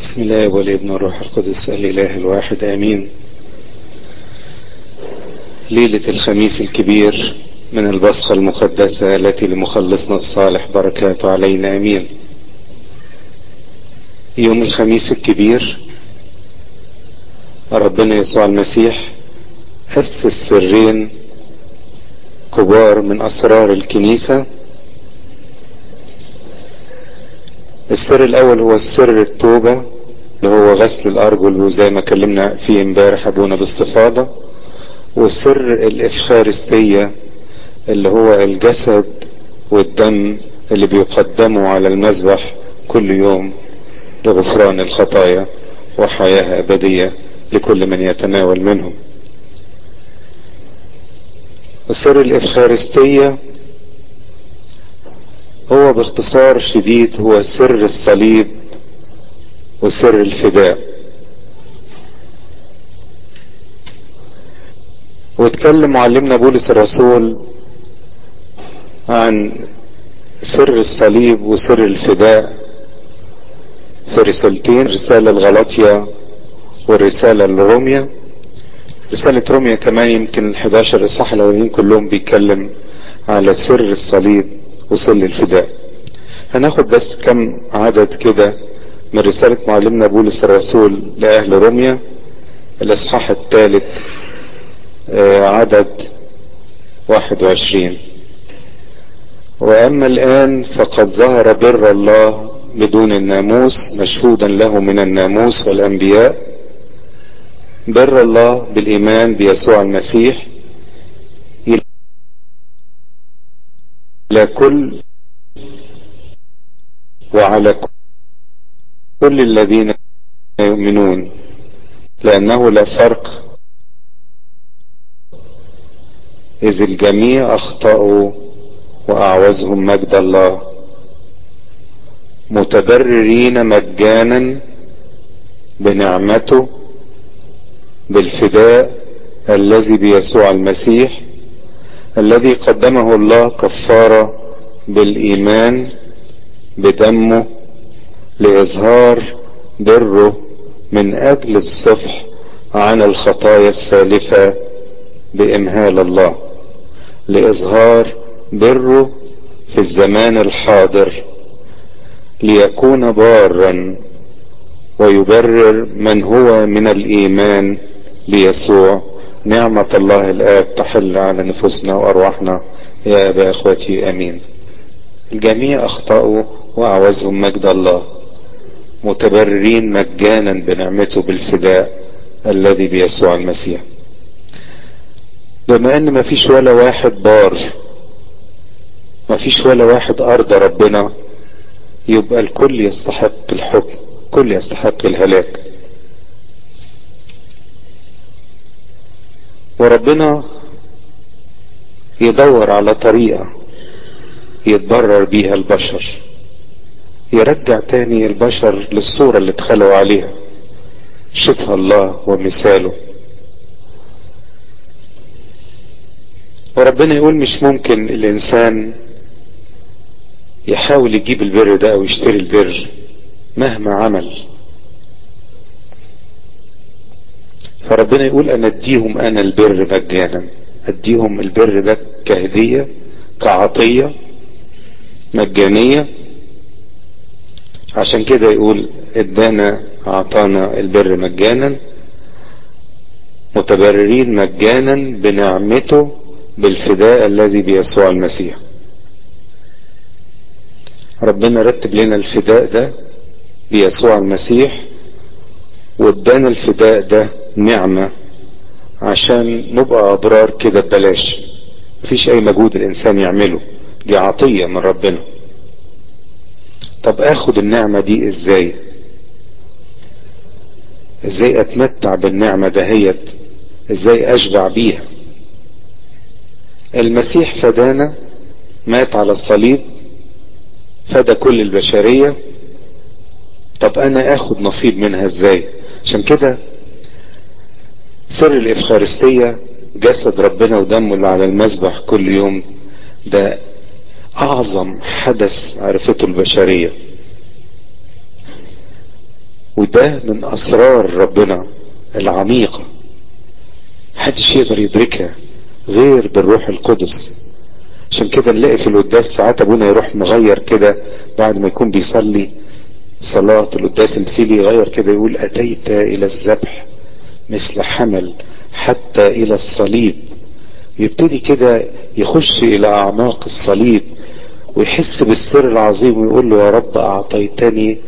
بسم الله والابن والروح القدس الإله الواحد آمين. ليلة الخميس الكبير من البصخة المقدسة التي لمخلصنا الصالح بركاته علينا آمين. يوم الخميس الكبير ربنا يسوع المسيح أسس سرين كبار من أسرار الكنيسة. السر الأول هو السر التوبة اللي هو غسل الأرجل وزي ما كلمنا فيه امبارح أبونا باستفاضة. والسر الإفخارستية اللي هو الجسد والدم اللي بيقدموا على المذبح كل يوم لغفران الخطايا وحياة أبدية لكل من يتناول منهم. السر الإفخارستية هو باختصار شديد هو سر الصليب وسر الفداء. واتكلم معلمنا بولس الرسول عن سر الصليب وسر الفداء. في رسالتين رسالة الغلطية والرسالة لروميا رسالة روميا كمان يمكن 11 اصحاح الاولين كلهم بيتكلم على سر الصليب وسر الفداء. هناخد بس كم عدد كده. من رسالة معلمنا بولس الرسول لأهل روميا الإصحاح الثالث عدد 21 وأما الآن فقد ظهر بر الله بدون الناموس مشهودا له من الناموس والأنبياء. بر الله بالإيمان بيسوع المسيح إلى كل وعلى كل الذين يؤمنون لأنه لا فرق. إذ الجميع أخطأوا وأعوزهم مجد الله متبررين مجانا بنعمته بالفداء الذي بيسوع المسيح الذي قدمه الله كفارة بالإيمان بدمه لإظهار بره من أجل الصفح عن الخطايا السالفة بإمهال الله. لإظهار بره في الزمان الحاضر. ليكون بارا ويبرر من هو من الإيمان بيسوع. نعمة الله الآب تحل على نفوسنا وأرواحنا. يا أبا أخوتي أمين. الجميع أخطأوا وأعوزهم مجد الله. متبررين مجانا بنعمته بالفداء الذي بيسوع المسيح. بما إن مفيش ولا واحد بار مفيش ولا واحد ارضى ربنا يبقى الكل يستحق الحكم كل يستحق الهلاك. وربنا يدور على طريقة يتبرر بيها البشر. يرجع تاني البشر للصورة اللي اتخلقوا عليها. شبه الله ومثاله. وربنا يقول مش ممكن الإنسان يحاول يجيب البر ده أو يشتري البر مهما عمل. فربنا يقول أنا أديهم أنا البر مجانا. أديهم البر ده كهدية كعطية مجانية عشان كده يقول ادانا أعطانا البر مجانا متبررين مجانا بنعمته بالفداء الذي بيسوع المسيح. ربنا رتب لنا الفداء ده بيسوع المسيح وادانا الفداء ده نعمة عشان نبقى أبرار كده ببلاش. مفيش أي مجهود الإنسان يعمله. دي عطية من ربنا. طب آخد النعمة دي إزاي؟ إزاي أتمتع بالنعمة دهيت؟ إزاي أشبع بيها؟ المسيح فدانا مات على الصليب فدى كل البشرية. طب أنا آخد نصيب منها إزاي؟ عشان كده سر الإفخارستية جسد ربنا ودمه اللي على المذبح كل يوم ده أعظم حدث عرفته البشرية. وده من أسرار ربنا العميقة محدش يقدر يدركها غير بالروح القدس. عشان كده نلاقي في القداس ساعات أبونا يروح مغير كده بعد ما يكون بيصلي صلاة القداس المثيلي يغير كده يقول أتيت إلى الذبح مثل حمل حتى إلى الصليب. يبتدي كده يخش إلى أعماق الصليب. ويحس بالسر العظيم ويقول له يا رب أعطيتني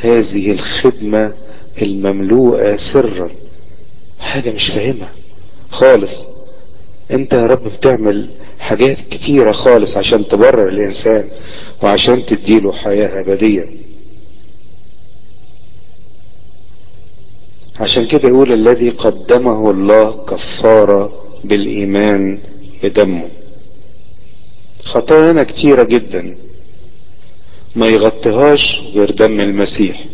هذه الخدمة المملوءة سرا. حاجة مش فاهمها خالص. أنت يا رب بتعمل حاجات كتيرة خالص عشان تبرر الإنسان وعشان تديله حياة أبدية. عشان كده يقول الذي قدمه الله كفارة بالإيمان بدمه. خطايانا كتيرة جدا. ما يغطيهاش غير دم المسيح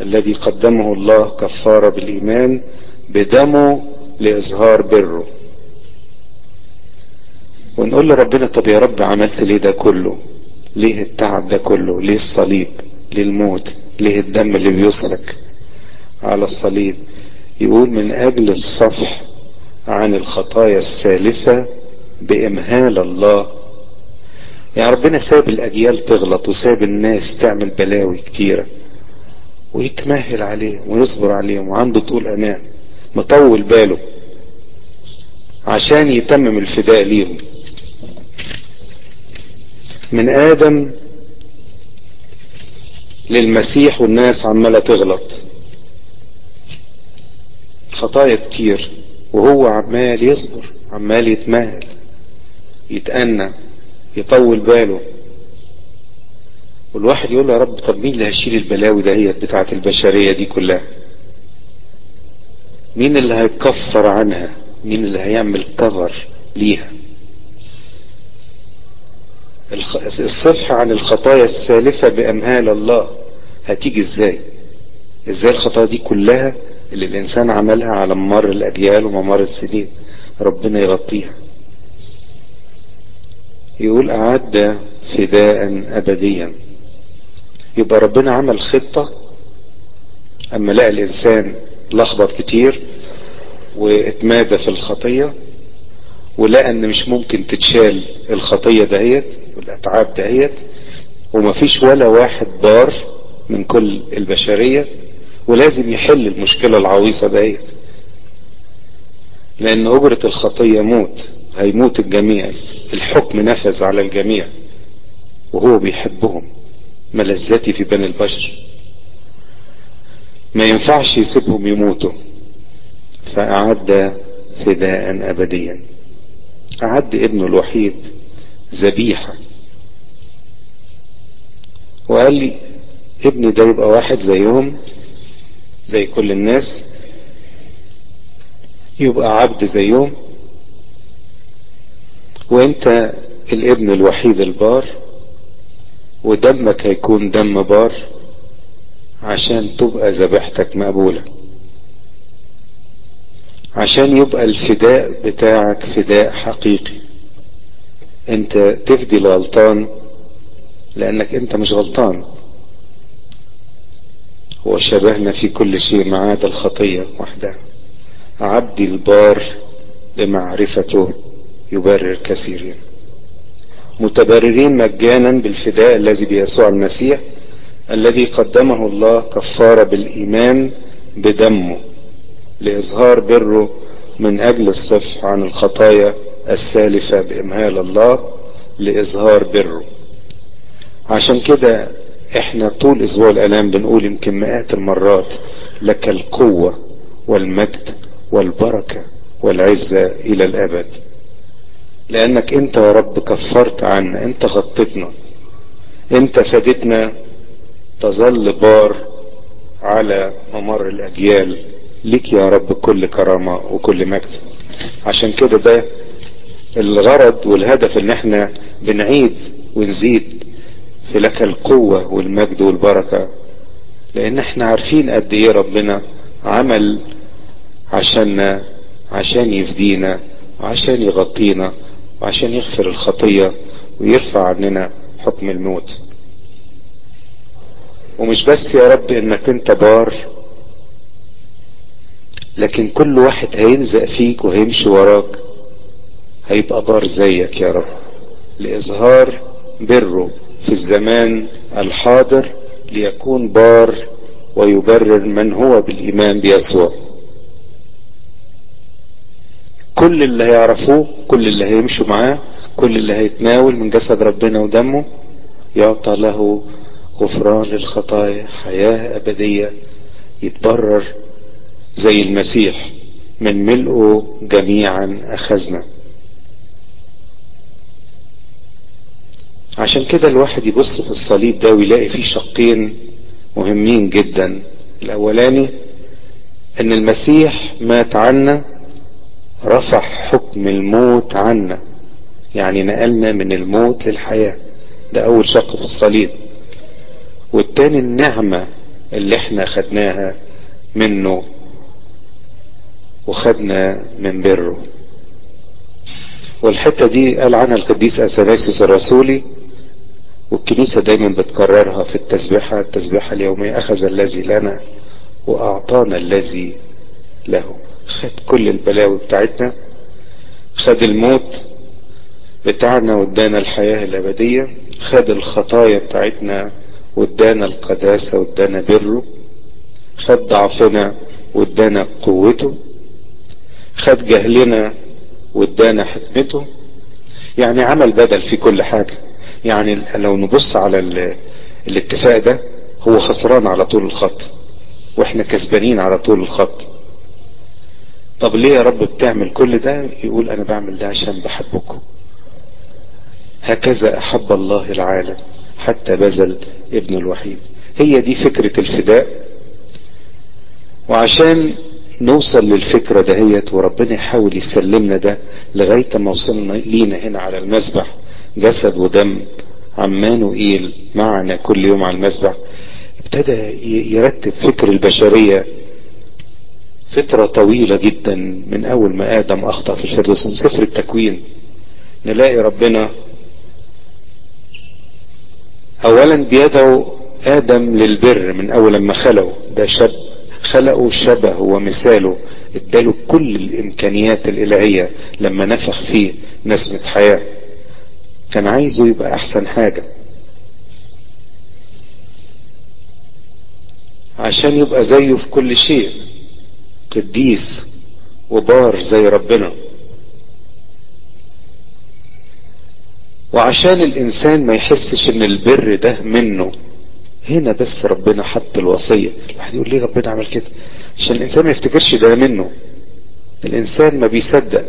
الذي قدمه الله كفارة بالإيمان بدمه لإظهار بره. ونقول لربنا طب يا رب عملت ليه ده كله؟ ليه التعب ده كله؟ ليه الصليب؟ ليه الموت؟ ليه الدم اللي بيسرك على الصليب؟ يقول من أجل الصفح عن الخطايا السالفة بإمهال الله. يعني ربنا ساب الأجيال تغلط وساب الناس تعمل بلاوي كتيرة ويتمهل عليهم ويصبر عليهم وعنده طول أمان. مطول باله عشان يتمم الفداء ليهم. من آدم للمسيح والناس عمالة تغلط. خطايا كتير. وهو عمال يصبر عمال يتمهل. يتأنى يطول باله. والواحد يقول له يا رب طب مين اللي هيشيل البلاوي دهيت بتاعت البشرية دي كلها؟ مين اللي هيكفر عنها؟ مين اللي هيعمل كفر ليها؟ الصفح عن الخطايا السالفة بأمهال الله هتيجي إزاي؟ إزاي الخطايا دي كلها اللي الإنسان عملها على ممر الأجيال وممر السنين؟ ربنا يغطيها. يقول أعد فداء أبديا. يبقى ربنا عمل خطة أما لقى الإنسان لخبط كتير واتمادى في الخطية ولقى إن مش ممكن تتشال الخطية دهيت والأتعاب دهيت ومفيش ولا واحد بار من كل البشرية ولازم يحل المشكلة العويصة دهيت. لأن أجرة الخطية موت هيموت الجميع. الحكم نفذ على الجميع وهو بيحبهم ملذتي في بني البشر. ما ينفعش يسيبهم يموتوا. فأعد فداء أبديا. أعد ابنه الوحيد ذبيحة. وقال لي ابني ده يبقى واحد زيهم زي كل الناس يبقى عبد زيهم. وإنت الابن الوحيد البار ودمك هيكون دم بار عشان تبقى ذبيحتك مقبولة. عشان يبقى الفداء بتاعك فداء حقيقي. إنت تفدي الغلطان لأنك إنت مش غلطان. هو شبهنا في كل شيء ما عدا الخطية وحدها. عبدي البار بمعرفته يبرر كثيرين. متبررين مجانا بالفداء الذي بيسوع المسيح الذي قدمه الله كفارة بالإيمان بدمه لإظهار بره من أجل الصفح عن الخطايا السالفة بإمهال الله لإظهار بره. عشان كده إحنا طول أسبوع الألام بنقول يمكن مئات المرات لك القوة والمجد والبركة والعزة إلى الأبد. لأنك أنت يا رب كفرت عنا أنت غطيتنا أنت فادتنا تظل بار على ممر الأجيال. ليك يا رب كل كرامة وكل مجد. عشان كده ده الغرض والهدف إن إحنا بنعيد ونزيد في لك القوة والمجد والبركة. لأن إحنا عارفين قد إيه ربنا عمل عشاننا عشان يفدينا وعشان يغطينا. وعشان يغفر الخطية ويرفع عننا حكم الموت. ومش بس يا رب إنك أنت بار لكن كل واحد هيلزق فيك وهيمشي وراك هيبقى بار زيك يا رب لإظهار بره في الزمان الحاضر ليكون بار ويبرر من هو بالإيمان بيسوع. كل اللي هيعرفوه كل اللي هيمشوا معاه كل اللي هيتناول من جسد ربنا ودمه يعطى له غفران للخطايا حياة أبدية يتبرر زي المسيح. من ملئه جميعا أخذنا. عشان كده الواحد يبص في الصليب ده ويلاقي فيه شقين مهمين جدا. الأولاني إن المسيح مات عنا رفع حكم الموت عنا. يعني نقلنا من الموت للحياة. ده أول شق في الصليب. والتاني النعمة اللي إحنا خدناها منه وخدنا من بره. والحتة دي قال عنها القديس أثناسيوس الرسولي والكنيسة دايما بتكررها في التسبيحة. التسبيحة اليومية أخذ الذي لنا وأعطانا الذي له. خد كل البلاوي بتاعتنا خد الموت بتاعنا وادانا الحياة الأبدية خد الخطايا بتاعتنا وادانا القداسة وادانا بره خد ضعفنا وادانا قوته خد جهلنا وادانا حكمته. يعني عمل بدل في كل حاجة. يعني لو نبص على الاتفاق ده هو خسران على طول الخط وإحنا كسبانين على طول الخط. طب ليه يا رب بتعمل كل ده؟ يقول أنا بعمل ده عشان بحبكم. هكذا أحب الله العالم حتى بذل ابن الوحيد. هي دي فكرة الفداء. وعشان نوصل للفكرة دهيت وربنا يحاول يسلمنا ده لغاية ما وصلنا لينا هنا على المسبح. جسد ودم عمانوئيل معنا كل يوم على المسبح. ابتدى يرتب فكر البشرية فترة طويلة جدا من أول ما آدم أخطأ في الفردوس من سفر التكوين. نلاقي ربنا اولا بيدعو آدم للبر من أول ما خلقه. ده شب خلقه شبه ومثاله اداله كل الإمكانيات الإلهية لما نفخ فيه نسمة حياة. كان عايزه يبقى أحسن حاجة. عشان يبقى زيه في كل شيء. قديس وبار زي ربنا. وعشان الإنسان ما يحسش إن البر ده منه هنا بس ربنا حط الوصية. الواحد يقول ليه ربنا عمل كده؟ عشان الإنسان ما يفتكرش ده منه. الإنسان ما بيصدق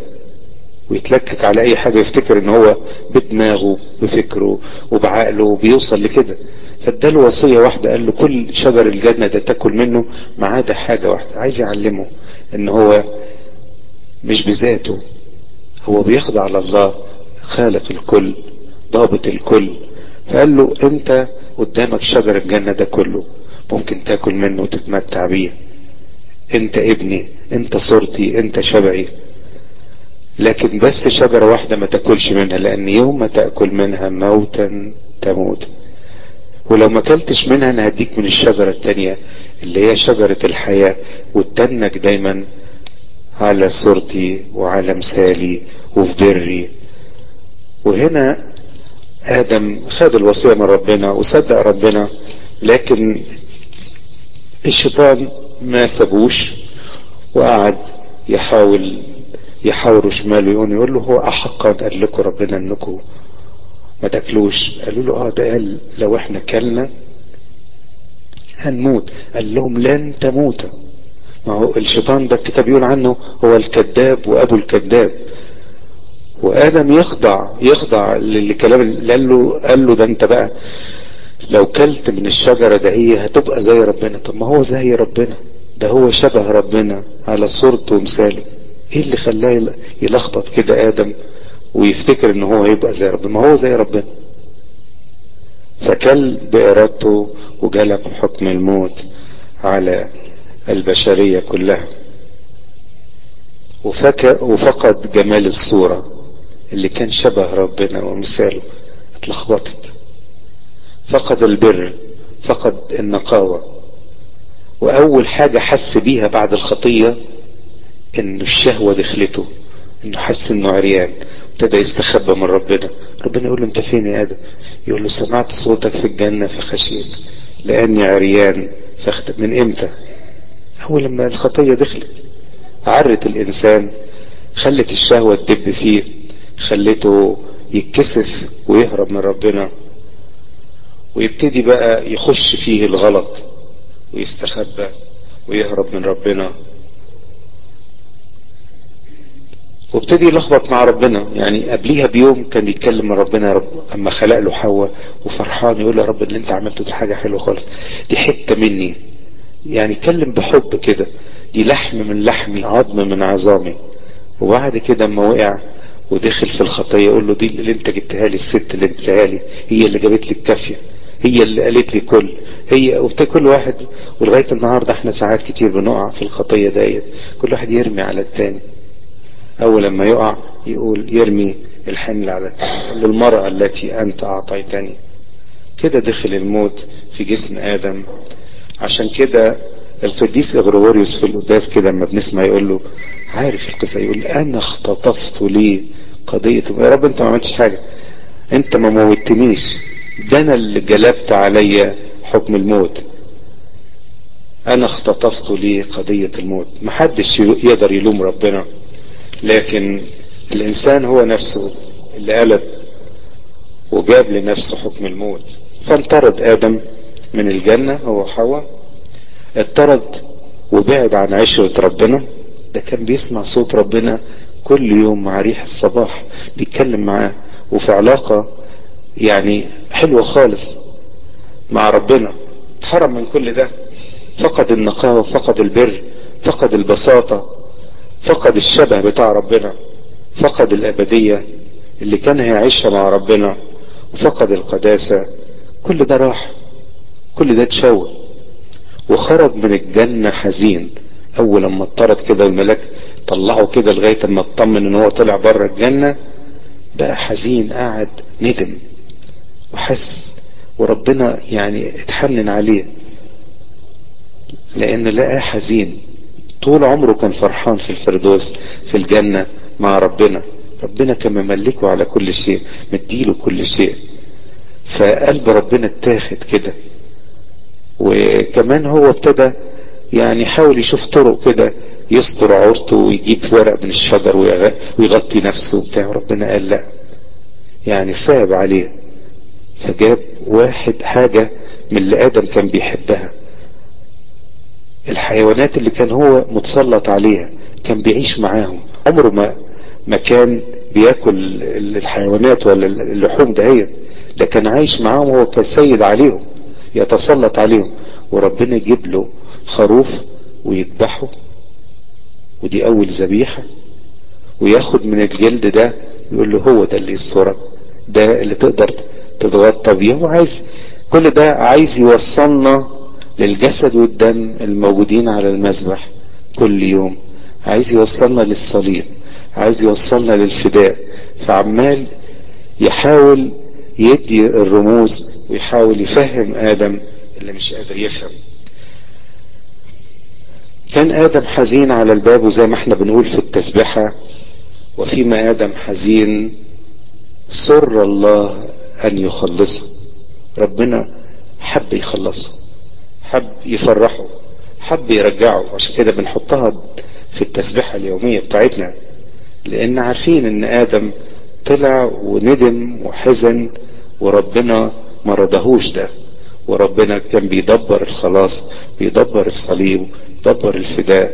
ويتلكك على أي حاجة يفتكر إن هو بدماغه بفكره وبعقله بيوصل لكده. فاداله وصية واحدة قال له كل شجر الجنة ده تاكل منه ما عدا حاجة واحدة. عايز يعلمه إن هو مش بذاته هو بيخضع لله خالق الكل ضابط الكل. فقال له أنت قدامك شجر الجنة ده كله ممكن تاكل منه وتتمتع بيه. أنت ابني أنت صورتي أنت شبعي. لكن بس شجرة واحدة ما تاكلش منها لأن يوم ما تأكل منها موتا تموت. ولو ما اكلتش منها أنا هديك من الشجرة التانية اللي هي شجرة الحياة وتنك دايما على صورتي وعلى مثالي وفي بري وهنا آدم خد الوصية من ربنا وصدق ربنا لكن الشيطان ما سابوش وقعد يحاول يحاوروا شماله يقول له هو احقا قال لكم ربنا انكم ما تاكلوش. قالوا له آه ده قال لو إحنا كلنا هنموت. قال لهم لن تموت. ما هو الشيطان ده الكتاب يقول عنه هو الكذاب وأبو الكذاب. وآدم يخضع يخضع للكلام قال له قال له ده أنت بقى لو كلت من الشجرة ده هي هتبقى زي ربنا. طب ما هو زي ربنا. ده هو شبه ربنا على صورته ومثاله. إيه اللي خلاه يلخبط كده آدم؟ ويفتكر إن هو هيبقى زي ربنا. ما هو زي ربنا. فكل بإرادته وجلب حكم الموت على البشرية كلها. وفقد جمال الصورة اللي كان شبه ربنا ومثاله. اتلخبطت. فقد البر. فقد النقاوة. وأول حاجة حس بيها بعد الخطية ان الشهوة دخلته. إنه حس إنه عريان. ابتدى يستخبى من ربنا. ربنا يقول له انت فين يا آدم؟ يقول له سمعت صوتك في الجنة فخشيت لأني عريان فخت... من إمتى؟ اول لما الخطية دخلت عرت الإنسان خلت الشهوة تدب فيه خلته يتكسف ويهرب من ربنا ويبتدي بقى يخش فيه الغلط ويستخبى ويهرب من ربنا. وابتدي يلخبط مع ربنا. يعني قبليها بيوم كان بيتكلم مع ربنا يا رب أما خلق له حواء وفرحان يقول له يا رب اللي انت عملته دي حاجة حلوة خالص. دي حتة مني. يعني اتكلم بحب كده. دي لحم من لحمي عظم من عظامي. وبعد كده أما وقع ودخل في الخطية يقول له دي اللي انت جبتها لي الست اللي جبتها لي هي اللي جابت لي الكافية هي اللي قالت لي كل هي كل واحد. ولغاية النهارده إحنا ساعات كتير بنقع في الخطية ديت. كل واحد يرمي على التاني. أول لما يقع يقول يرمي الحمل على للمرأة التي أنت أعطيتني. كده دخل الموت في جسم آدم. عشان كده القديس اغريغوريوس في القداس كده لما بنسمع يقول له عارف القصة؟ يقول أنا اختطفت لي قضية. يا رب أنت ما عملتش حاجة. أنت ما موتنيش ده أنا اللي جلبت عليا حكم الموت. أنا اختطفت لي قضية الموت. محدش يقدر يلوم ربنا. لكن الإنسان هو نفسه اللي قلب وجاب لنفسه حكم الموت. فانطرد آدم من الجنة هو حواء اطرد وبعد عن عشرة ربنا. ده كان بيسمع صوت ربنا كل يوم مع ريح الصباح بيتكلم معاه. وفي علاقة يعني حلوة خالص مع ربنا. اتحرم من كل ده. فقد النقاوة فقد البر فقد البساطة. فقد الشبه بتاع ربنا فقد الأبدية اللي كان هيعيشها مع ربنا وفقد القداسة. كل ده راح كل ده اتشوه. وخرج من الجنة حزين. أول لما اضطرد كده الملاك طلعه كده لغاية ما اطمن إن هو طلع بره الجنة بقى حزين قاعد ندم. وحس وربنا يعني اتحنن عليه. لأن لقاه حزين. طول عمره كان فرحان في الفردوس في الجنة مع ربنا. ربنا كان مملكه على كل شيء مديله كل شيء. فقلب ربنا اتاخد كده. وكمان هو ابتدى يعني حاول يشوف طرق كده يستر عورته ويجيب ورق من الشجر ويغطي نفسه بتاع ربنا قال لا. يعني صعب عليه. فجاب واحد حاجة من اللي آدم كان بيحبها. الحيوانات اللي كان هو متسلط عليها كان بيعيش معاهم. عمره ما ما كان بياكل الحيوانات ولا اللحوم دهيت ده كان عايش معاهم هو كسيد عليهم يتسلط عليهم. وربنا يجيب له خروف ويذبحه ودي أول ذبيحة. وياخد من الجلد ده يقول له هو ده اللي يسترك ده اللي تقدر تتغطى بيه. هو عايز كل ده عايز يوصلنا للجسد والدم الموجودين على المذبح كل يوم. عايز يوصلنا للصليب عايز يوصلنا للفداء. فعمال يحاول يدي الرموز ويحاول يفهم آدم اللي مش قادر يفهم. كان آدم حزين على الباب وزي ما إحنا بنقول في التسبحة وفيما آدم حزين سر الله أن يخلصه. ربنا حب يخلصه. حب يفرحه حب يرجعه. عشان كده بنحطها في التسبحة اليومية بتاعتنا لأن عارفين إن آدم طلع وندم وحزن وربنا ما رضاهوش ده. وربنا كان بيدبر الخلاص بيدبر الصليب يدبر الفداء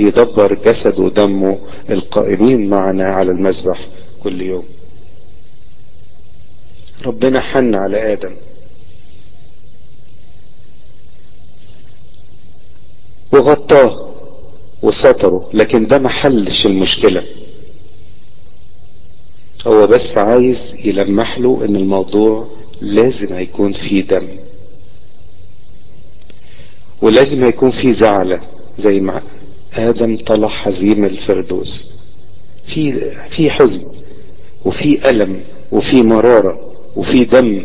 يدبر جسد ودمه القائمين معنا على المذبح كل يوم. ربنا حن على آدم. وغطاه وستره. لكن ده ما حلش المشكلة. هو بس عايز يلمح له إن الموضوع لازم هيكون فيه دم. ولازم هيكون فيه زعلة. زي ما آدم طلع حزيم الفردوس. في في حزن وفي ألم وفي مرارة وفي دم.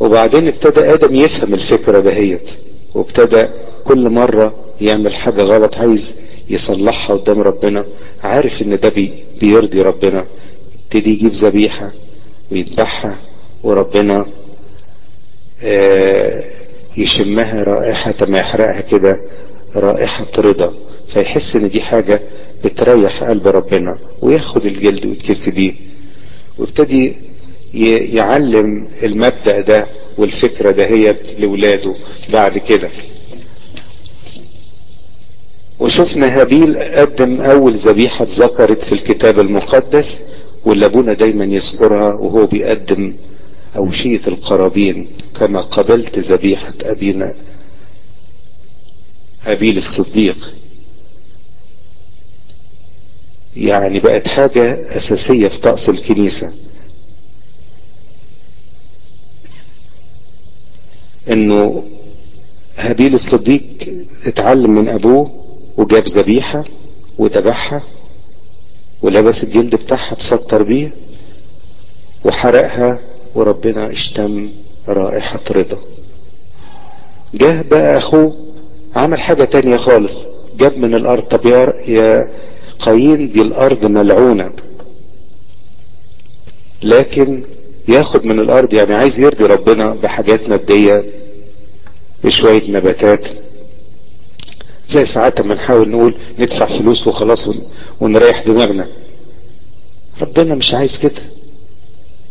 وبعدين ابتدى آدم يفهم الفكرة دهيت. وابتدى كل مرة يعمل حاجة غلط عايز يصلحها قدام ربنا عارف إن ده بي بيرضي ربنا يبتدي يجيب ذبيحة ويذبحها وربنا آه يشمها رائحة ما يحرقها كده رائحة رضا فيحس إن دي حاجة بتريح قلب ربنا وياخد الجلد ويتكسي بيه وابتدي يعلم المبدأ ده. والفكرة دهيت لولاده بعد كده. وشفنا هابيل قدم أول ذبيحة ذكرت في الكتاب المقدس واللي ابونا دايما يذكرها وهو بيقدم أوشية القرابين كما قبلت ذبيحة ابينا هابيل الصديق. يعني بقت حاجة أساسية في طقس الكنيسة. إنه هابيل الصديق اتعلم من أبوه وجاب ذبيحة وذبحها ولبس الجلد بتاعها بسطر بيه وحرقها وربنا اشتم رائحة رضا. جه بقى أخوه عمل حاجة تانية خالص. جاب من الأرض طب يا قايين دي الأرض ملعونة. لكن ياخد من الأرض يعني عايز يرضي ربنا بحاجات مادية. بشوية نباتات. زي ساعات لما نحاول نقول ندفع فلوس وخلاص ونريح دماغنا. ربنا مش عايز كده.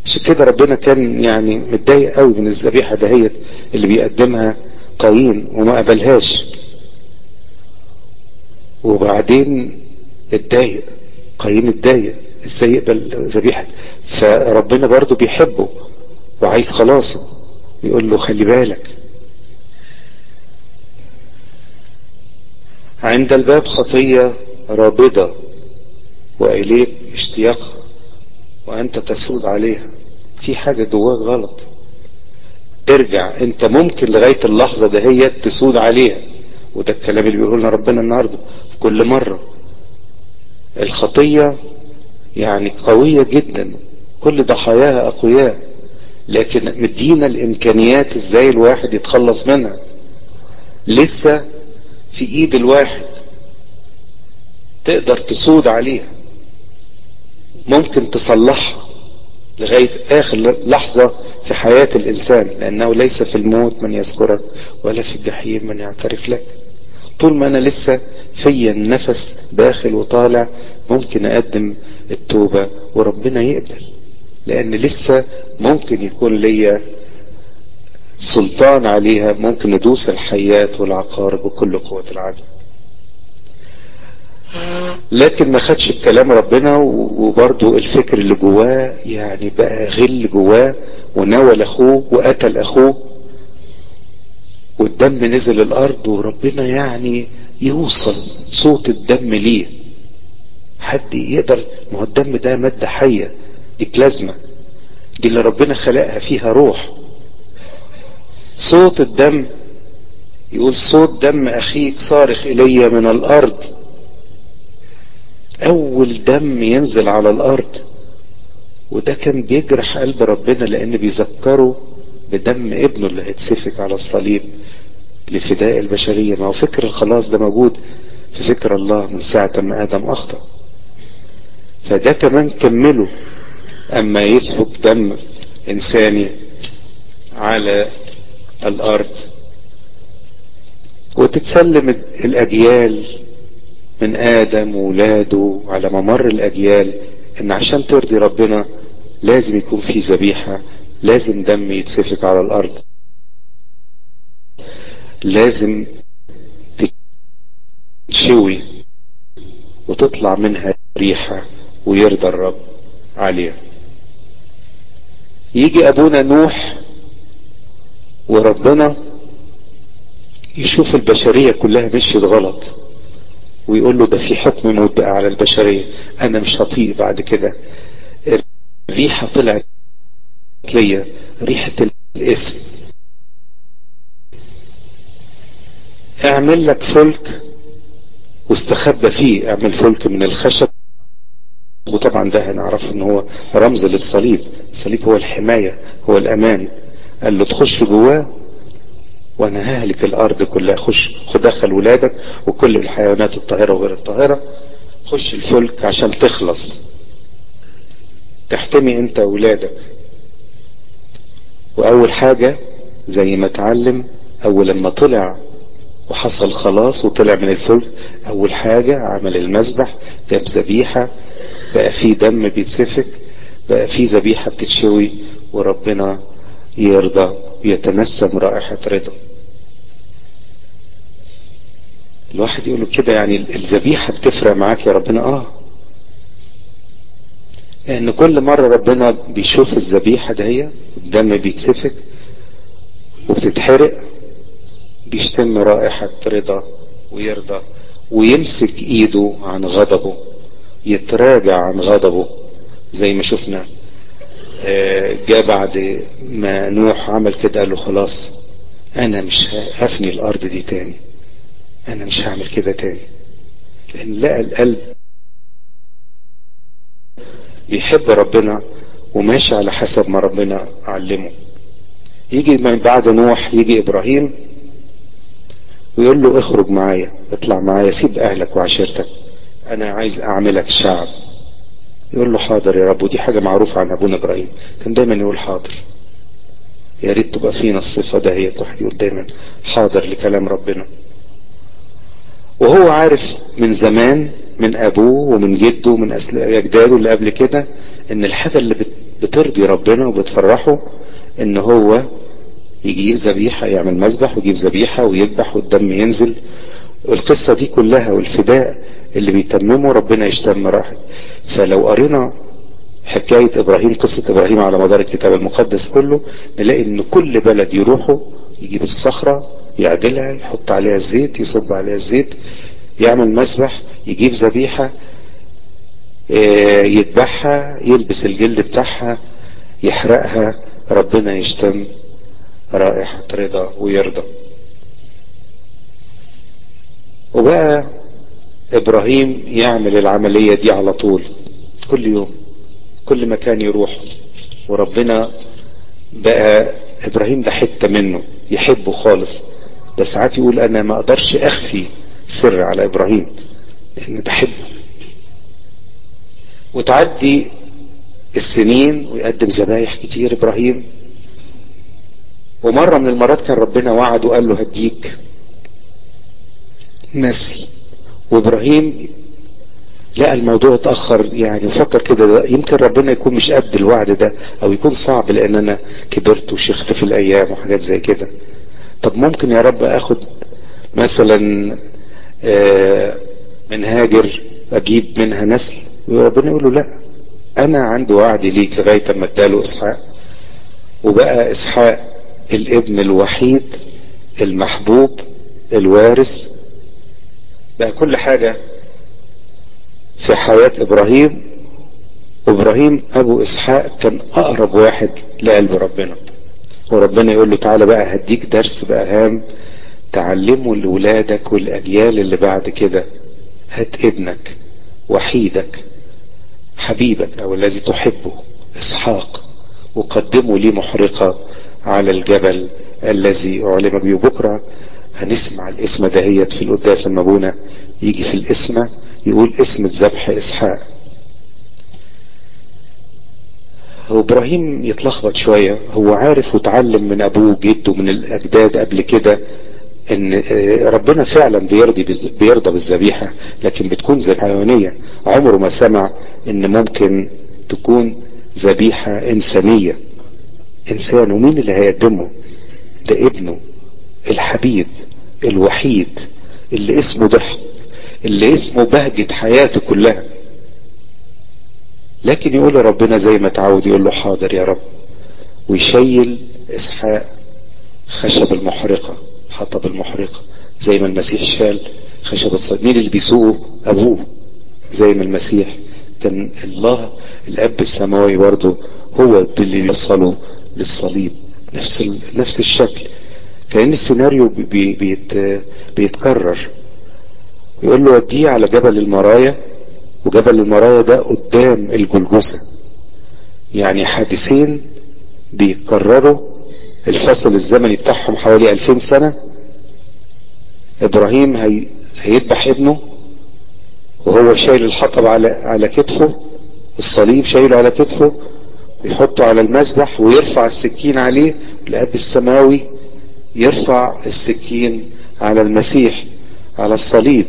عشان كده ربنا كان يعني متضايق قوي من الذبيحة دهيت اللي بيقدمها قايين وما قبلهاش. وبعدين اتضايق. قايين اتضايق. إزاي يقبل ذبيحة؟ فربنا برضو بيحبه وعايز خلاصه يقول له خلي بالك. عند الباب خطية رابضة وإليك اشتياقها وأنت تسود عليها. في حاجة جواك غلط. ارجع أنت ممكن لغاية اللحظة دهيت تسود عليها. وده الكلام اللي بيقوله لنا ربنا النهاردة. في كل مرة. الخطية يعني قوية جدا. كل ضحاياها أقوياء. لكن مدينا الإمكانيات إزاي الواحد يتخلص منها؟ لسه في إيد الواحد تقدر تسود عليها ممكن تصلحها لغاية آخر لحظة في حياة الإنسان لأنه ليس في الموت من يذكرك ولا في الجحيم من يعترف لك. طول ما أنا لسه فيا النفس داخل وطالع ممكن أقدم التوبة وربنا يقبل لأن لسه ممكن يكون ليا سلطان عليها ممكن ندوس الحيات والعقارب بكل قوة العدل. لكن ما خدش الكلام ربنا وبرضه الفكر اللي جواه يعني بقى غل جواه ونول أخوه وقتل أخوه والدم نزل الأرض وربنا يعني يوصل صوت الدم ليه. حد يقدر ما هو الدم ده مادة حية دي بلازما دي اللي ربنا خلقها فيها روح. صوت الدم يقول صوت دم أخيك صارخ إلي من الأرض. أول دم ينزل على الأرض وده كان بيجرح قلب ربنا لأن بيذكره بدم ابنه اللي هيتسفك على الصليب لفداء البشرية. ما هو فكر الخلاص ده موجود في فكر الله من ساعة ما آدم أخطأ. فده كمان كمله أما يسفك دم إنساني على الأرض وتتسلم الأجيال من آدم وولاده على ممر الأجيال إن عشان ترضي ربنا لازم يكون في ذبيحة لازم دم يتسفك على الأرض. لازم تتشوي وتطلع منها ريحة ويرضى الرب عليها. يجي أبونا نوح وربنا يشوف البشرية كلها مشيت غلط ويقول له ده في حكم موت بقى على البشرية. أنا مش هطيق بعد كده. الريحة طلعت ليا. ريحة الإسم. أعمل لك فلك واستخبى فيه. أعمل فلك من الخشب. وطبعا ده هنعرف إن هو رمز للصليب. الصليب هو الحماية هو الأمان. قال له تخش جواه وأنا ههلك الأرض كلها. خش دخل ولادك وكل الحيوانات الطاهرة وغير الطاهرة. خش الفلك عشان تخلص. تحتمي أنت وولادك وأول حاجة زي ما اتعلم أول لما طلع وحصل خلاص وطلع من الفلك أول حاجة عمل المذبح جاب ذبيحة بقى في دم بيتسفك بقى في ذبيحة بتتشوي وربنا يرضى ويتنسم رائحة رضا. الواحد يقول كده يعني الذبيحة بتفرق معاك يا ربنا؟ آه. لأن كل مرة ربنا بيشوف الذبيحة دهية الدم بيتسفك وبتتحرق بيشتم رائحة رضا ويرضى ويمسك إيده عن غضبه يتراجع عن غضبه زي ما شفنا جاء بعد ما نوح عمل كده قال له خلاص أنا مش هفني الأرض دي تاني. أنا مش هعمل كده تاني. لأن لقى القلب بيحب ربنا وماشي على حسب ما ربنا علمه. يجي من بعد نوح يجي إبراهيم ويقول له اخرج معايا اطلع معايا سيب أهلك وعشيرتك. أنا عايز أعملك شعب. يقول له حاضر يا رب ودي حاجة معروفة عن أبونا إبراهيم. كان دايما يقول حاضر. يا ريت تبقى فينا الصفة دهيت واحد يقول دايما حاضر لكلام ربنا. وهو عارف من زمان من أبوه ومن جده ومن أجداده اللي قبل كده إن الحاجة اللي بترضي ربنا وبتفرحه إن هو يجيب ذبيحة يعمل مذبح ويجيب ذبيحة ويذبح والدم ينزل. القصة دي كلها والفداء اللي بيتممه ربنا يشتم راحت فلو قرينا حكاية إبراهيم قصة إبراهيم على مدار الكتاب المقدس كله نلاقي إن كل بلد يروحوا يجيب الصخرة يعدلها يحط عليها الزيت يصب عليها الزيت يعمل مسبح يجيب ذبيحة يذبحها يلبس الجلد بتاعها يحرقها ربنا يشتم رائحة رضا ويرضى. وبقى إبراهيم يعمل العملية دي على طول. كل يوم كل مكان يروح. وربنا بقى إبراهيم ده حتة منه يحبه خالص. ده ساعات يقول أنا ما أقدرش أخفي سر على إبراهيم لأن بحبه وتعدي السنين ويقدم ذبايح كتير إبراهيم. ومرة من المرات كان ربنا وعد وقال له هديك. نسل وابراهيم لقى الموضوع اتأخر يعني فكر كده يمكن ربنا يكون مش قد الوعد ده أو يكون صعب لأن أنا كبرت وشيخت في الأيام وحاجات زي كده. طب ممكن يا رب آخد مثلا من هاجر أجيب منها نسل؟ وربنا يقول له لا. أنا عندي وعد ليك لغاية ما اداله إسحاق. وبقى إسحاق الابن الوحيد المحبوب الوارث بقى كل حاجة في حياة إبراهيم إبراهيم أبو إسحاق كان أقرب واحد لقلب ربنا. وربنا يقول له تعالى بقى هديك درس بقى هام تعلمه لولادك والأجيال اللي بعد كده. هات ابنك وحيدك حبيبك أو الذي تحبه إسحاق وقدمه لي محرقة على الجبل الذي أعلم به بكرة. هنسمع الاسم دهيت في القداس المبونة يجي في الاسم يقول اسم الذبح إسحاق. هو إبراهيم يتلخبط شوية هو عارف وتعلم من أبوه وجده من الأجداد قبل كده إن ربنا فعلا بيرضي بيرضى بالذبيحة لكن بتكون ذبيحة حيوانية عمره ما سمع إن ممكن تكون ذبيحة إنسانية. إنسان ومين اللي هيقدمه؟ ده ابنه. الحبيب الوحيد اللي اسمه ضحك اللي اسمه بهجة حياته كلها. لكن يقول ربنا زي ما تعود يقول له حاضر يا رب. ويشيل إسحاق خشب المحرقة حطب المحرقة. زي ما المسيح شال خشب الصليب مين اللي بيسوقه؟ أبوه. زي ما المسيح كان الله الأب السماوي برضه هو اللي بيوصله للصليب. نفس. نفس الشكل. كأن السيناريو بي... بيت... بيتكرر. يقول له وديه على جبل المرايا وجبل المرايا ده قدام الجلجسة يعني حادثين بيتكرروا. الفصل الزمني بتاعهم حوالي 2000 سنة. إبراهيم هي هيذبح ابنه وهو شايل الحطب على على كتفه. الصليب شايله على كتفه. ويحطه على المذبح ويرفع السكين عليه. الأب السماوي يرفع السكين على المسيح على الصليب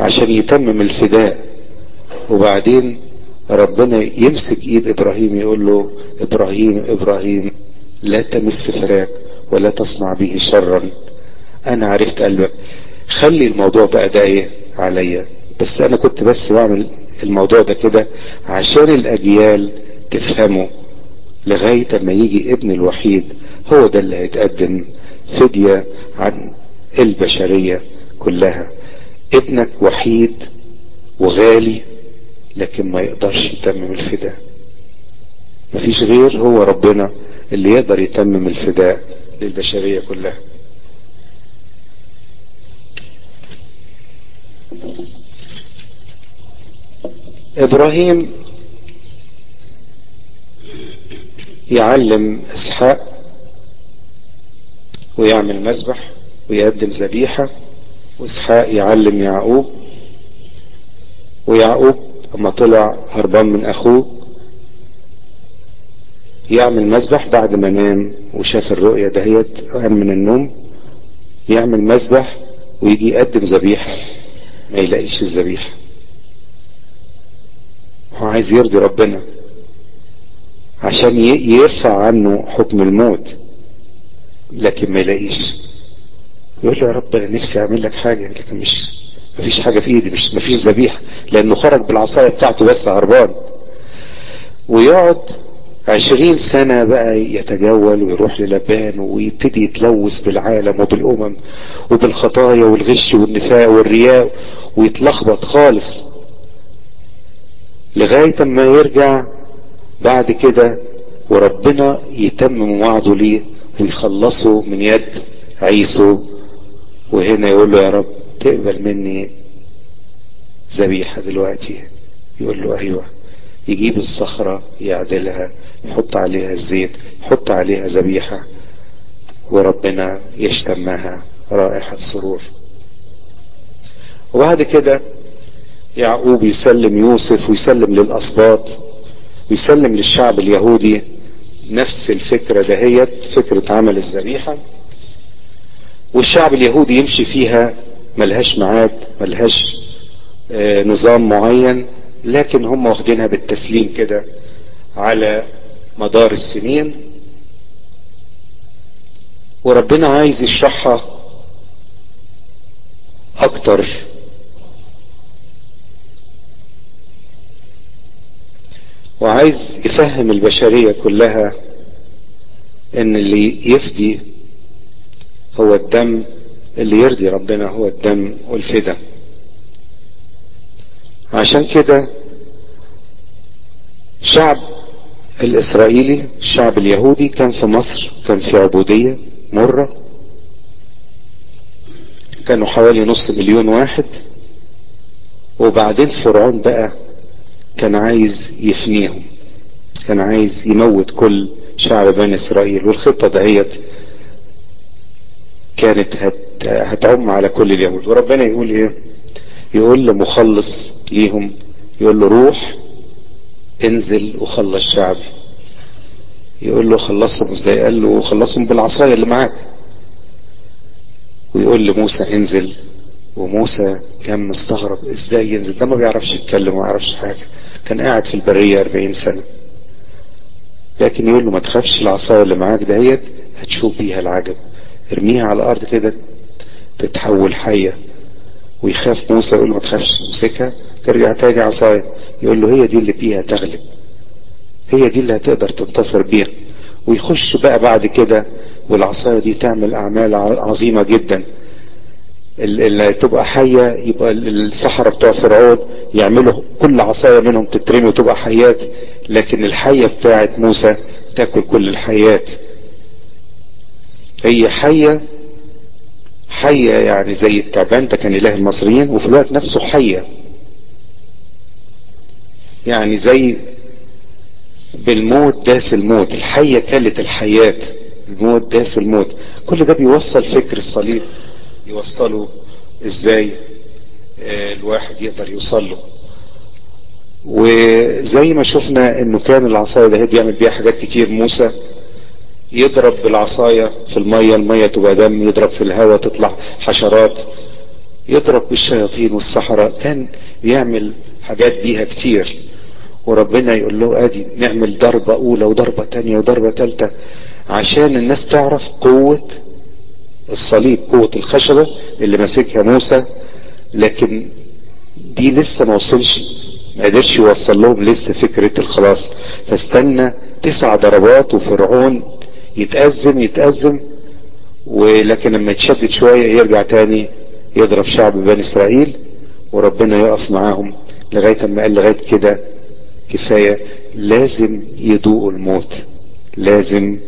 عشان يتمم الفداء. وبعدين ربنا يمسك إيد إبراهيم يقول له إبراهيم إبراهيم لا تمس فراك ولا تصنع به شرا. أنا عرفت قلبك. خلي الموضوع بقى ده إيه عليا. بس أنا كنت بس بعمل الموضوع ده كده عشان الأجيال تفهمه لغاية ما يجي ابن الوحيد هو ده اللي هيتقدم فدية عن البشرية كلها. ابنك وحيد وغالي لكن ما يقدرش يتمم الفداء. مفيش غير هو ربنا اللي يقدر يتمم الفداء للبشرية كلها. إبراهيم يعلم إسحاق ويعمل مذبح ويقدم ذبيحة وإسحاق يعلم يعقوب. ويعقوب أما طلع هربان من أخوه يعمل مذبح بعد ما نام وشاف الرؤية دهيت قام من النوم. يعمل مذبح ويجي يقدم ذبيحة ما يلاقيش الذبيحة. هو عايز يرضي ربنا عشان يرفع عنه حكم الموت. لكن ما يلاقيش. يقول له يا رب أنا نفسي أعمل لك حاجة لكن مش مفيش حاجة في إيدي مش مفيش ذبيحة لأنه خرج بالعصاية بتاعته بس هربان. ويقعد عشرين سنة بقى يتجول ويروح للبان ويبتدي يتلوث بالعالم وبالأمم وبالخطايا والغش والنفاق والرياء ويتلخبط خالص. لغاية ما يرجع بعد كده وربنا يتمم وعده ليه؟ ويخلصه من يد عيسو وهنا يقول له يا رب تقبل مني ذبيحة دلوقتي. يقول له أيوه. يجيب الصخرة يعدلها يحط عليها الزيت يحط عليها ذبيحة وربنا يشتمها رائحة سرور. وبعد كده يعقوب يسلم يوسف ويسلم للأسباط ويسلم للشعب اليهودي. نفس الفكرة دهيت فكرة عمل الذبيحة. والشعب اليهودي يمشي فيها ملهاش ميعاد ملهاش آه نظام معين لكن هم واخدينها بالتسليم كده على مدار السنين. وربنا عايز يشرحها أكتر وعايز يفهم البشرية كلها إن اللي يفدي هو الدم اللي يرضي ربنا هو الدم والفدا. عشان كده شعب الإسرائيلي الشعب اليهودي كان في مصر كان في عبودية مرة. كانوا حوالي نص مليون واحد. وبعدين فرعون بقى كان عايز يفنيهم كان عايز يموت كل شعب بني إسرائيل والخطة دهيت كانت هت هتعم على كل اليهود. وربنا يقول إيه؟ يقول لمخلص ليهم يقول له روح انزل وخلص شعبي يقول له خلصهم إزاي؟ قال له خلصهم بالعصاية اللي معاك. ويقول لموسى انزل وموسى كان مستغرب إزاي ينزل؟ ده ما بيعرفش يتكلم وما يعرفش حاجة. كان قاعد في البرية 40 سنة. لكن يقول له ما تخافش العصاية اللي معاك دهيت هتشوف بيها العجب. ارميها على الأرض كده تتحول حية. ويخاف موسى يقول له ما تخافش امسكها ترجع تاني عصاية. يقول له هي دي اللي فيها تغلب. هي دي اللي هتقدر تنتصر بيها. ويخش بقى بعد كده والعصاية دي تعمل أعمال عظيمة جدا. اللي تبقى حية يبقى السحرة بتوع فرعون يعملوا كل عصاية منهم تترمي وتبقى حيات لكن الحية بتاعت موسى تاكل كل الحيات. هي حية حية يعني زي التعبان ده كان إله المصريين وفي الوقت نفسه حية. يعني زي بالموت داس الموت الحية كلت الحيات الموت داس الموت. كل ده بيوصل فكر الصليب. يوصله إزاي آه الواحد يقدر يوصل له وزي ما شفنا إنه كان العصاية ده بيعمل بيها حاجات كتير. موسى يضرب بالعصاية في المية المية تبقى دم يضرب في الهواء تطلع حشرات يضرب بالشياطين والسحرة كان بيعمل حاجات بيها كتير. وربنا يقول له آدي نعمل ضربة أولى وضربة تانية وضربة تالتة عشان الناس تعرف قوة الصليب قوة الخشبة اللي ماسكها موسى لكن دي لسه ما وصلش ما قدرش يوصل لهم لسه فكرة الخلاص. فاستنى تسع ضربات وفرعون يتأزم يتأزم ولكن لما يتشدد شوية يرجع تاني يضرب شعب بني إسرائيل وربنا يقف معاهم لغاية ما قال لغاية كده كفاية لازم يدوقوا الموت لازم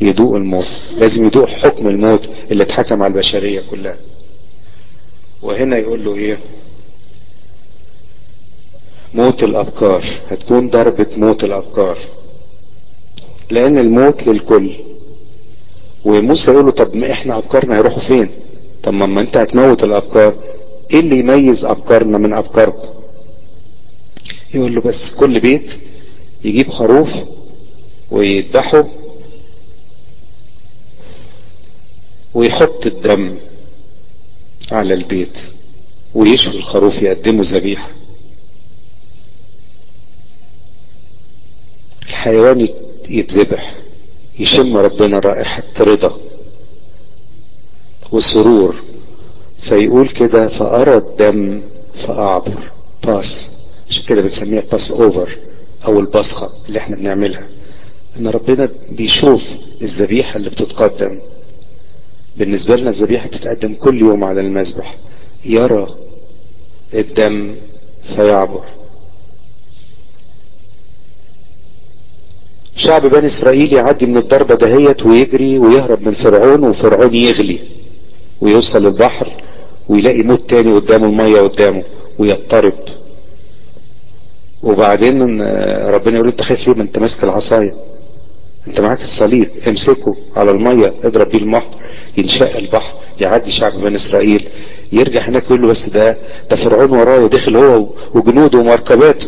يدوق الموت لازم يدوق حكم الموت اللي اتحكم على البشرية كلها. وهنا يقول له إيه؟ موت الأبكار. هتكون ضربة موت الأبكار. لأن الموت للكل. وموسى يقول له طب ما إحنا أبكارنا هيروحوا فين؟ طب ما أنت هتموت الأبكار. إيه اللي يميز أبكارنا من أبكاركم؟ يقول له بس كل بيت يجيب خروف ويذبحه ويحط الدم على البيت ويشوي الخروف يقدمه ذبيحة. الحيوان يتذبح يشم ربنا رائحة رضا وسرور فيقول كده فأرى الدم فأعبر. pass عشان كده بنسميها Passover أو البصخة اللي إحنا بنعملها. إن ربنا بيشوف الذبيحة اللي بتتقدم. بالنسبة لنا الذبيحة بتتقدم كل يوم على المذبح. يرى الدم فيعبر. شعب بني إسرائيل يعدي من الضربة دهيت ويجري ويهرب من فرعون وفرعون يغلي ويوصل البحر ويلاقي موت تاني قدامه المية قدامه ويضطرب. وبعدين ربنا يقول أنت خايف ليه؟ ما أنت ماسك العصاية. أنت معاك الصليب امسكه على المية اضرب بيه البحر ينشق البحر يعدي شعب بني إسرائيل يرجع هناك يقول له بس ده ده فرعون ورايا داخل هو وجنوده ومركباته.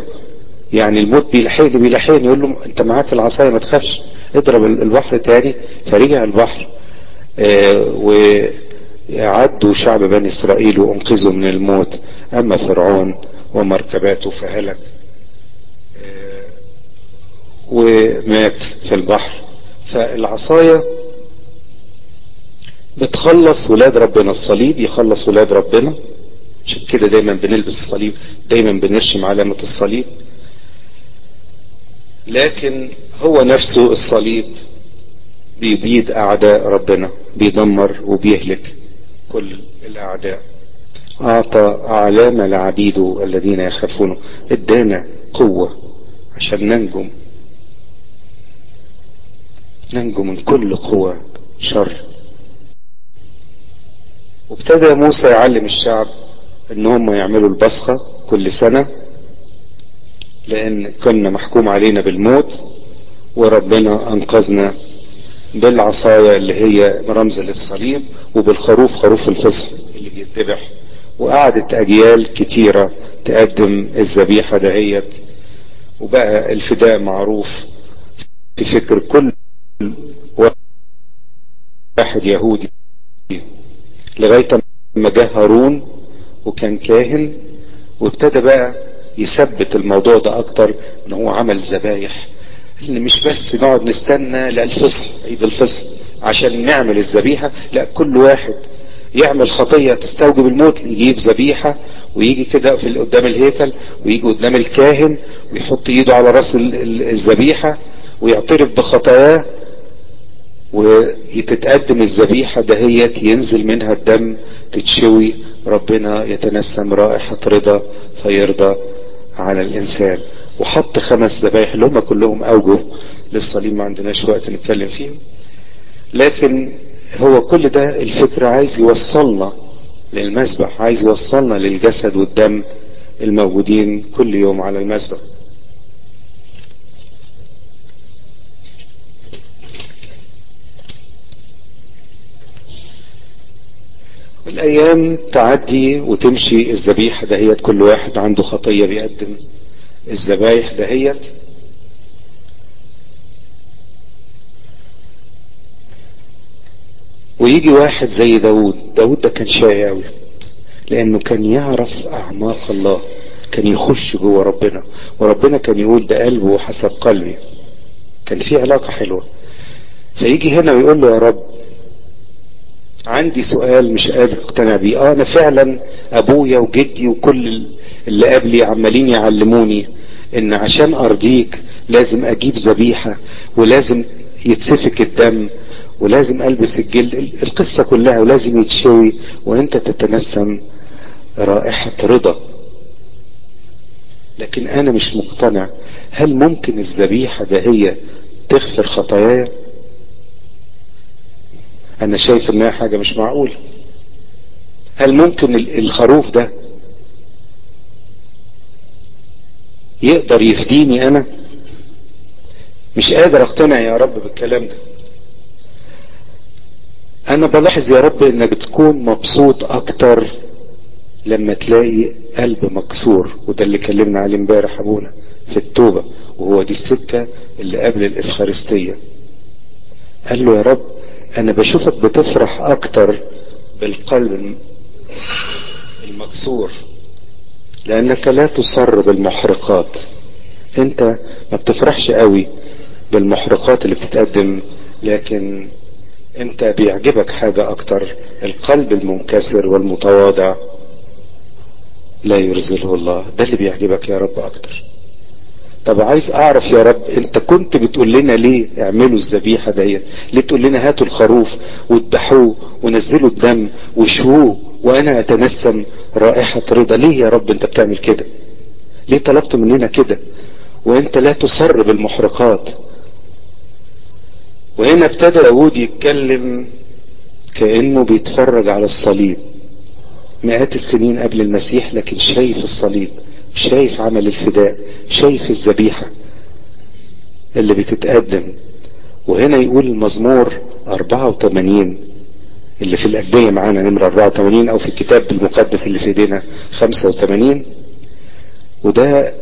يعني الموت بيلحقني بيلحقني يقول له أنت معاك العصاية ما تخافش اضرب البحر تاني. فرجع البحر آه وعدوا شعب بني إسرائيل وأنقذوا من الموت. أما فرعون ومركباته فهلك آه ومات في البحر. فالعصاية بتخلص ولاد ربنا الصليب يخلص ولاد ربنا. عشان كده دايما بنلبس الصليب دايما بنرشم علامة الصليب. لكن هو نفسه الصليب بيبيد أعداء ربنا بيدمر وبيهلك كل الأعداء. أعطى علامة لعبيده الذين يخافونه ادانا قوة عشان ننجم. ننجو من كل قوة شر. وابتدى موسى يعلم الشعب إن هم يعملوا البصخة كل سنة لأن كنا محكوم علينا بالموت وربنا أنقذنا بالعصاية اللي هي رمز للصليب وبالخروف خروف الفصح اللي بيتذبح وقعدت أجيال كتيرة تقدم الذبيحة دهيت وبقى الفداء معروف في فكر كل واحد يهودي. لغاية ما جه هارون وكان كاهن وابتدى بقى يثبت الموضوع ده أكتر إن هو عمل ذبايح. ان مش بس نقعد نستنى للفصل عيد الفصل عشان نعمل الذبيحة لا كل واحد يعمل خطية تستوجب الموت يجيب ذبيحة ويجي كده في قدام الهيكل ويجي قدام الكاهن ويحط إيده على رأس الذبيحة ويعترف بخطاياه وتتقدم الذبيحة دهيت ينزل منها الدم تتشوي ربنا يتنسم رائحة رضا فيرضى على الإنسان. وحط خمس ذبايح اللي هم كلهم أوجه للصليب ما عندناش وقت نتكلم فيهم. لكن هو كل ده الفكرة عايز يوصلنا للمسبح عايز يوصلنا للجسد والدم الموجودين كل يوم على المسبح. الأيام تعدي وتمشي الذبيحة دهيت كل واحد عنده خطية بيقدم الذبايح دهيت. ويجي واحد زي داود داود ده كان شقي قوي لأنه كان يعرف أعماق الله كان يخش جوه ربنا وربنا كان يقول ده قلبه حسب قلبي كان في علاقة حلوة. فيجي هنا ويقول له يا رب عندي سؤال مش قادر أقتنع بيه. آه أنا فعلا أبويا وجدي وكل اللي قبلي عمالين يعلموني إن عشان أرضيك لازم أجيب ذبيحة ولازم يتسفك الدم ولازم ألبس الجلد القصة كلها ولازم يتشوي وأنت تتنسم رائحة رضا. لكن أنا مش مقتنع هل ممكن الذبيحة ده هي تغفر خطاياي أنا شايف إنها حاجة مش معقولة. هل ممكن الخروف ده يقدر يفديني أنا؟ مش قادر أقتنع يا رب بالكلام ده. أنا بلاحظ يا رب إنك تكون مبسوط أكتر لما تلاقي قلب مكسور وده اللي كلمنا عليه امبارح أبونا في التوبة وهو دي السكة اللي قبل الإفخارستية. قال له يا رب أنا بشوفك بتفرح أكتر بالقلب المكسور لأنك لا تصر بالمحرقات أنت ما بتفرحش قوي بالمحرقات اللي بتتقدم لكن أنت بيعجبك حاجة أكتر القلب المنكسر والمتواضع. لا يرزله الله. ده اللي بيعجبك يا رب أكتر. طب عايز أعرف يا رب أنت كنت بتقول لنا ليه اعملوا الذبيحة ديت؟ ليه تقول لنا هاتوا الخروف واذبحوه ونزلوا الدم وشووه وأنا أتنسم رائحة رضا؟ ليه يا رب أنت بتعمل كده؟ ليه طلبت مننا كده؟ وأنت لا تصر بالمحرقات وهنا ابتدى داود يتكلم كأنه بيتفرج على الصليب. مئات السنين قبل المسيح لكن شايف الصليب. شايف عمل الفداء شايف الذبيحة اللي بتتقدم. وهنا يقول المزمور 84 اللي في الأدية معانا نمرة 84 أو في الكتاب المقدس اللي في إيدينا 85 وده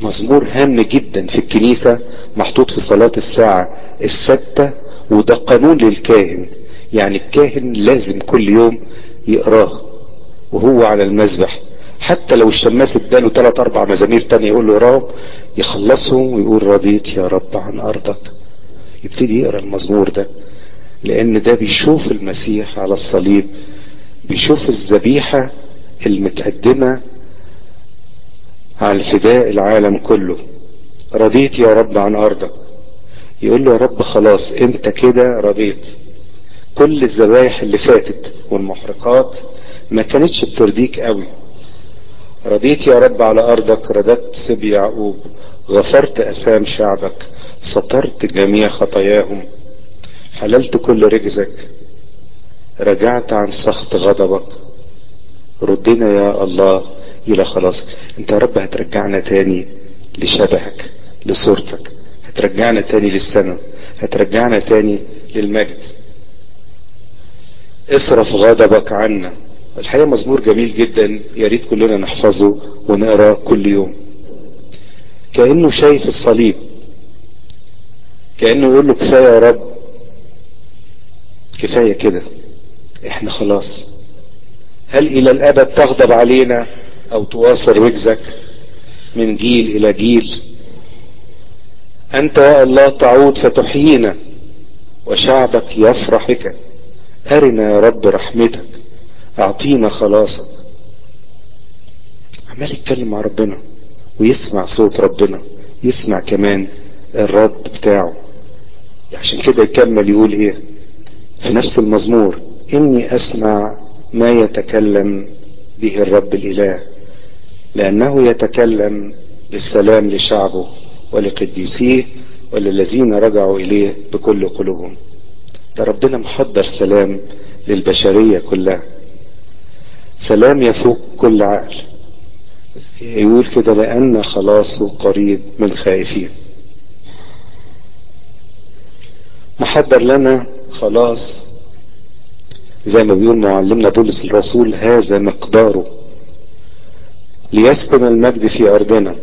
مزمور هام جدا في الكنيسة محطوط في صلاة الساعة الستة وده قانون للكاهن. يعني الكاهن لازم كل يوم يقراه وهو على المذبح. حتى لو الشماس اداله ثلاث أربع مزامير تانية يقول له اقراهم يخلصهم ويقول رضيت يا رب عن أرضك. يبتدي يقرأ المزمور ده لأن ده بيشوف المسيح على الصليب بيشوف الذبيحة المتقدمة على الفداء العالم كله. رضيت يا رب عن أرضك. يقول له يا رب خلاص إنت كده رضيت. كل الذبايح اللي فاتت والمحرقات ما كانتش بترضيك قوي. رضيت يا رب على أرضك رددت سبي يعقوب غفرت أسام شعبك سترت جميع خطاياهم حللت كل رجزك رجعت عن سخط غضبك. ردنا يا الله إلى خلاص أنت يا رب هترجعنا تاني لشبهك لصورتك. هترجعنا تاني للسماء. هترجعنا تاني للمجد. اصرف غضبك عنا. الحقيقة مزمور جميل جدا يا ريت كلنا نحفظه ونقراه كل يوم. كأنه شايف الصليب. كأنه يقول له كفاية يا رب. كفاية كده. إحنا خلاص. هل إلى الأبد تغضب علينا أو تواصل وجزك من جيل إلى جيل؟ أنت يا الله تعود فتحيينا وشعبك يفرح بك أرنا يا رب رحمتك. أعطينا خلاصك. عمال يتكلم مع ربنا ويسمع صوت ربنا يسمع كمان الرد بتاعه. عشان كده يكمل يقول إيه؟ في نفس المزمور إني أسمع ما يتكلم به الرب الإله لأنه يتكلم بالسلام لشعبه ولقديسيه وللذين رجعوا إليه بكل قلوبهم. ده ربنا محضر سلام للبشرية كلها. سلام يفوق كل عقل. يقول كده لأن خلاصه قريب من خائفين محضر لنا خلاص زي ما بيقول معلمنا بولس الرسول هذا مقداره. ليسكن المجد في أرضنا.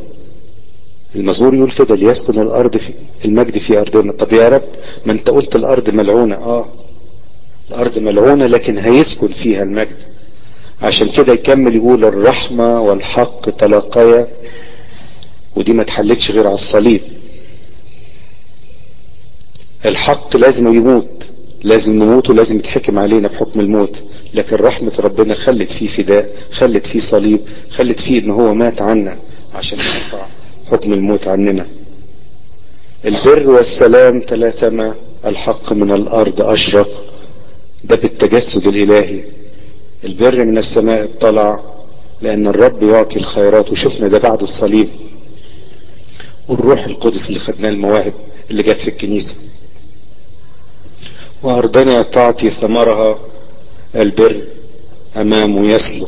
المزمور يقول كده ليسكن الأرض في المجد في أرضنا. طب يا رب ما انت قلت الأرض ملعونة. آه الأرض ملعونة لكن هيسكن فيها المجد. عشان كده يكمل يقول الرحمة والحق تلاقيا ودي ما تحلتش غير على الصليب. الحق لازم يموت لازم نموت ولازم يتحكم علينا بحكم الموت. لكن رحمة ربنا خلت فيه فداء خلت فيه صليب خلت فيه إن هو مات عنا عشان يرفع حكم الموت عننا. البر والسلام تلاتما الحق من الأرض أشرق. ده بالتجسد الإلهي. البر من السماء اطلع لأن الرب يعطي الخيرات. وشفنا ده بعد الصليب والروح القدس اللي خدناه المواهب اللي جت في الكنيسة. وأرضنا تعطي ثمرها البر أمامه يسلك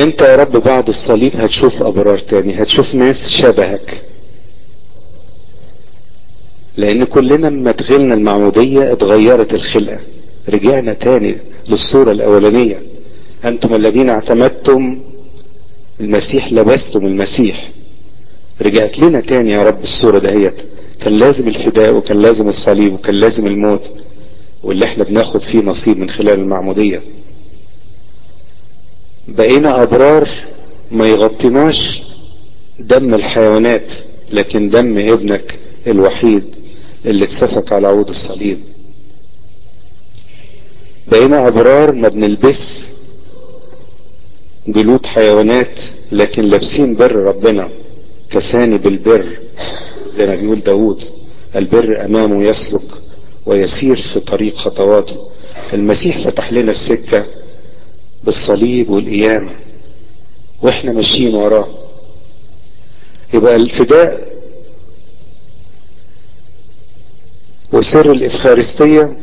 انت يا رب بعد الصليب هتشوف أبرار تاني هتشوف ناس شبهك. لأن كلنا لما دخلنا المعمودية اتغيرت الخلقة. رجعنا تاني للصورة الأولانية. أنتم الذين اعتمدتم المسيح لبستم المسيح. رجعت لنا تاني يا رب الصورة دهيت. كان لازم الفداء وكان لازم الصليب وكان لازم الموت. واللي إحنا بناخد فيه نصيب من خلال المعمودية. بقينا أبرار ما يغطيناش دم الحيوانات لكن دم ابنك الوحيد. اللي اتسفك على عود الصليب. بقينا أبرار ما بنلبس جلود حيوانات لكن لابسين بر ربنا كساني بالبر زي ما بيقول داود البر أمامه يسلك ويسير في طريق خطواته. المسيح فتح لنا السكة بالصليب والقيامة وإحنا ماشيين وراه. يبقى الفداء وسر الإفخارستية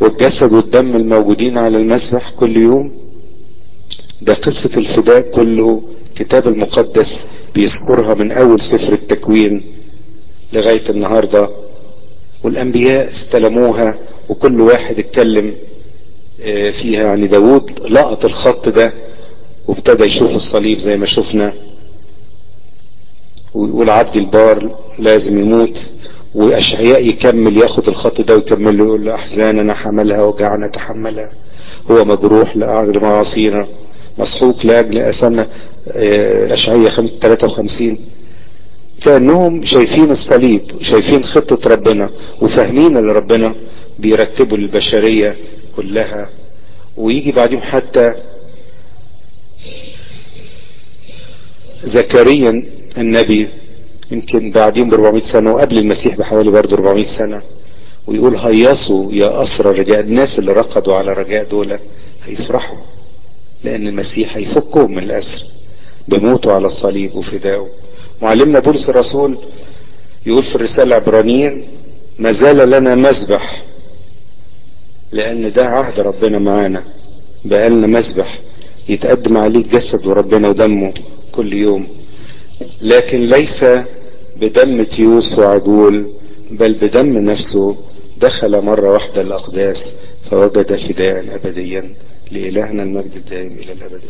والجسد والدم الموجودين على المسبح كل يوم ده قصة الفداء كله كتاب المقدس بيذكرها من أول سفر التكوين لغاية النهاردة. والأنبياء استلموها وكل واحد اتكلم فيها يعني داود لقط الخط ده وابتدى يشوف الصليب زي ما شفنا. ويقول عبد البار لازم يموت. وأشعياء يكمل ياخد الخط ده ويكمل له يقول له احزاننا حملها وجعنا تحملها. هو مجروح لاجل معاصينا مسحوق لاجل اثامنا أشعياء 53 كأنهم شايفين الصليب شايفين خطة ربنا وفاهمين اللي ربنا بيرتبه للبشرية كلها. ويجي بعدين حتى زكريا النبي يمكن بعدين ب 400 سنة وقبل المسيح بحوالي برضه 400 سنة ويقول هيصوا يا أسرى رجاء الناس اللي رقدوا على رجاء دول هيفرحوا لأن المسيح هيفكهم من الأسر بموته على الصليب وفدائه. معلمنا بولس الرسول يقول في الرسالة العبرانيين ما زال لنا مذبح لأن ده عهد ربنا معانا بقالنا مذبح يتقدم عليه جسد وربنا ودمه كل يوم. لكن ليس بدم تيوس وعجول بل بدم نفسه دخل مرة واحدة الأقداس فوجد فداء أبديا لإلهنا المجد الدائم إلى الأبد